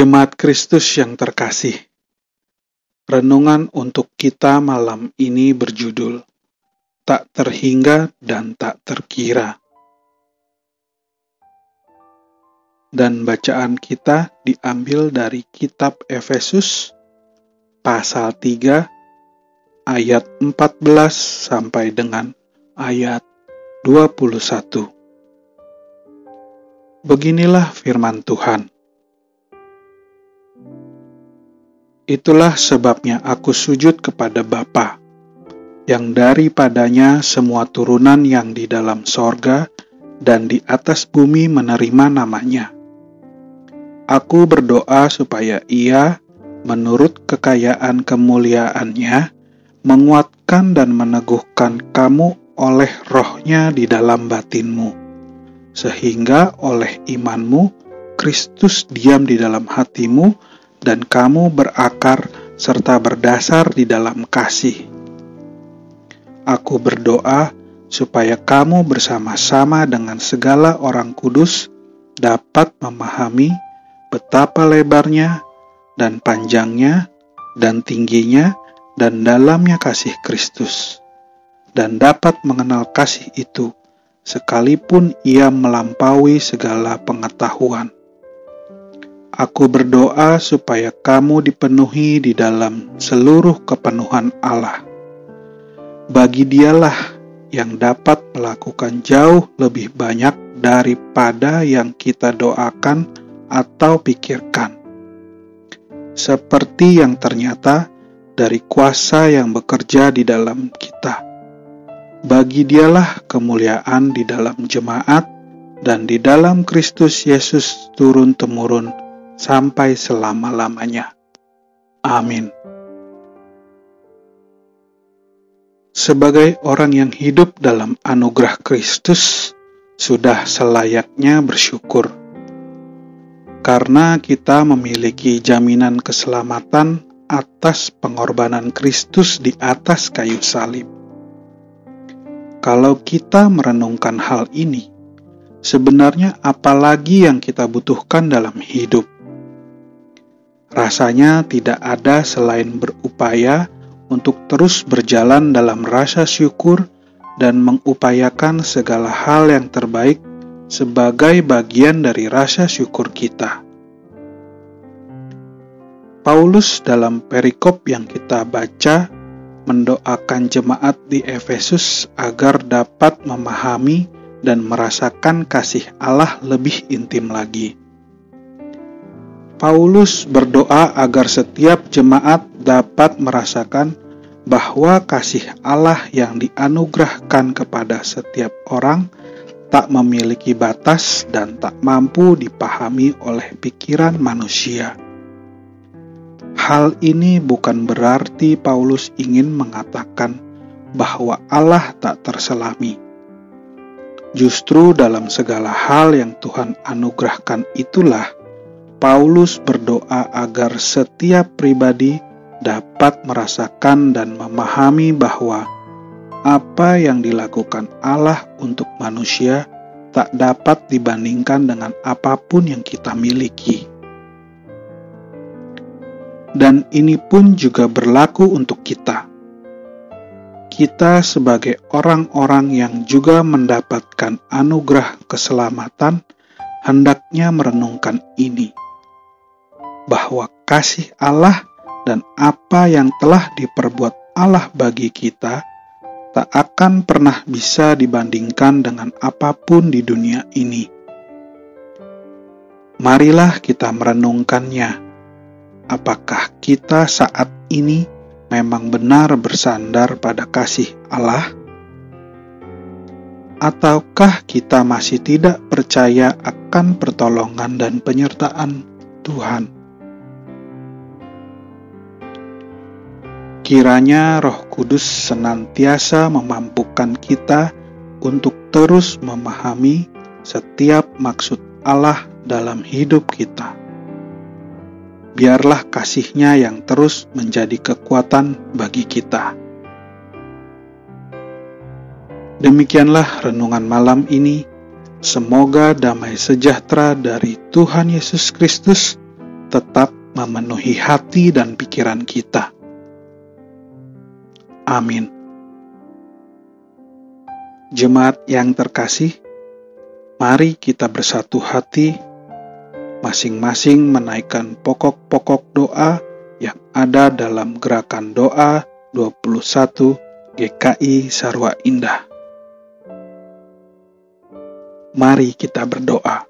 Jemaat Kristus yang terkasih, renungan untuk kita malam ini berjudul "Tak Terhingga dan Tak Terkira". Dan bacaan kita diambil dari Kitab Efesus, pasal 3, ayat 14 sampai dengan ayat 21. Beginilah firman Tuhan. Itulah sebabnya aku sujud kepada Bapa, yang daripadanya semua turunan yang di dalam sorga dan di atas bumi menerima namanya. Aku berdoa supaya ia, menurut kekayaan kemuliaannya, menguatkan dan meneguhkan kamu oleh rohnya di dalam batinmu, sehingga oleh imanmu Kristus diam di dalam hatimu, dan kamu berakar serta berdasar di dalam kasih. Aku berdoa supaya kamu bersama-sama dengan segala orang kudus dapat memahami betapa lebarnya dan panjangnya dan tingginya dan dalamnya kasih Kristus, dan dapat mengenal kasih itu sekalipun ia melampaui segala pengetahuan Aku berdoa supaya kamu dipenuhi di dalam seluruh kepenuhan Allah. Bagi dialah yang dapat melakukan jauh lebih banyak daripada yang kita doakan atau pikirkan. Seperti yang ternyata dari kuasa yang bekerja di dalam kita. Bagi dialah kemuliaan di dalam jemaat dan di dalam Kristus Yesus turun-temurun sampai selama-lamanya. Amin. Sebagai orang yang hidup dalam anugerah Kristus, sudah selayaknya bersyukur karena kita memiliki jaminan keselamatan atas pengorbanan Kristus di atas kayu salib. Kalau kita merenungkan hal ini, sebenarnya apalagi yang kita butuhkan dalam hidup? Rasanya tidak ada selain berupaya untuk terus berjalan dalam rasa syukur dan mengupayakan segala hal yang terbaik sebagai bagian dari rasa syukur kita. Paulus dalam perikop yang kita baca mendoakan jemaat di Efesus agar dapat memahami dan merasakan kasih Allah lebih intim lagi. Paulus berdoa agar setiap jemaat dapat merasakan bahwa kasih Allah yang dianugerahkan kepada setiap orang tak memiliki batas dan tak mampu dipahami oleh pikiran manusia. Hal ini bukan berarti Paulus ingin mengatakan bahwa Allah tak terselami. Justru dalam segala hal yang Tuhan anugerahkan itulah Paulus berdoa agar setiap pribadi dapat merasakan dan memahami bahwa apa yang dilakukan Allah untuk manusia tak dapat dibandingkan dengan apa pun yang kita miliki. Dan ini pun juga berlaku untuk kita. Kita, sebagai orang-orang yang juga mendapatkan anugerah keselamatan, hendaknya merenungkan ini bahwa kasih Allah dan apa yang telah diperbuat Allah bagi kita tak akan pernah bisa dibandingkan dengan apa pun di dunia ini. Marilah kita merenungkannya. Apakah kita saat ini memang benar bersandar pada kasih Allah? Ataukah kita masih tidak percaya akan pertolongan dan penyertaan Tuhan? Kiranya Roh Kudus senantiasa memampukan kita untuk terus memahami setiap maksud Allah dalam hidup kita. Biarlah kasihnya yang terus menjadi kekuatan bagi kita. Demikianlah renungan malam ini. Semoga damai sejahtera dari Tuhan Yesus Kristus tetap memenuhi hati dan pikiran kita. Amin. Jemaat yang terkasih, mari kita bersatu hati, masing-masing menaikkan pokok-pokok doa yang ada dalam gerakan doa 21 GKI Sarwa Indah. Mari kita berdoa.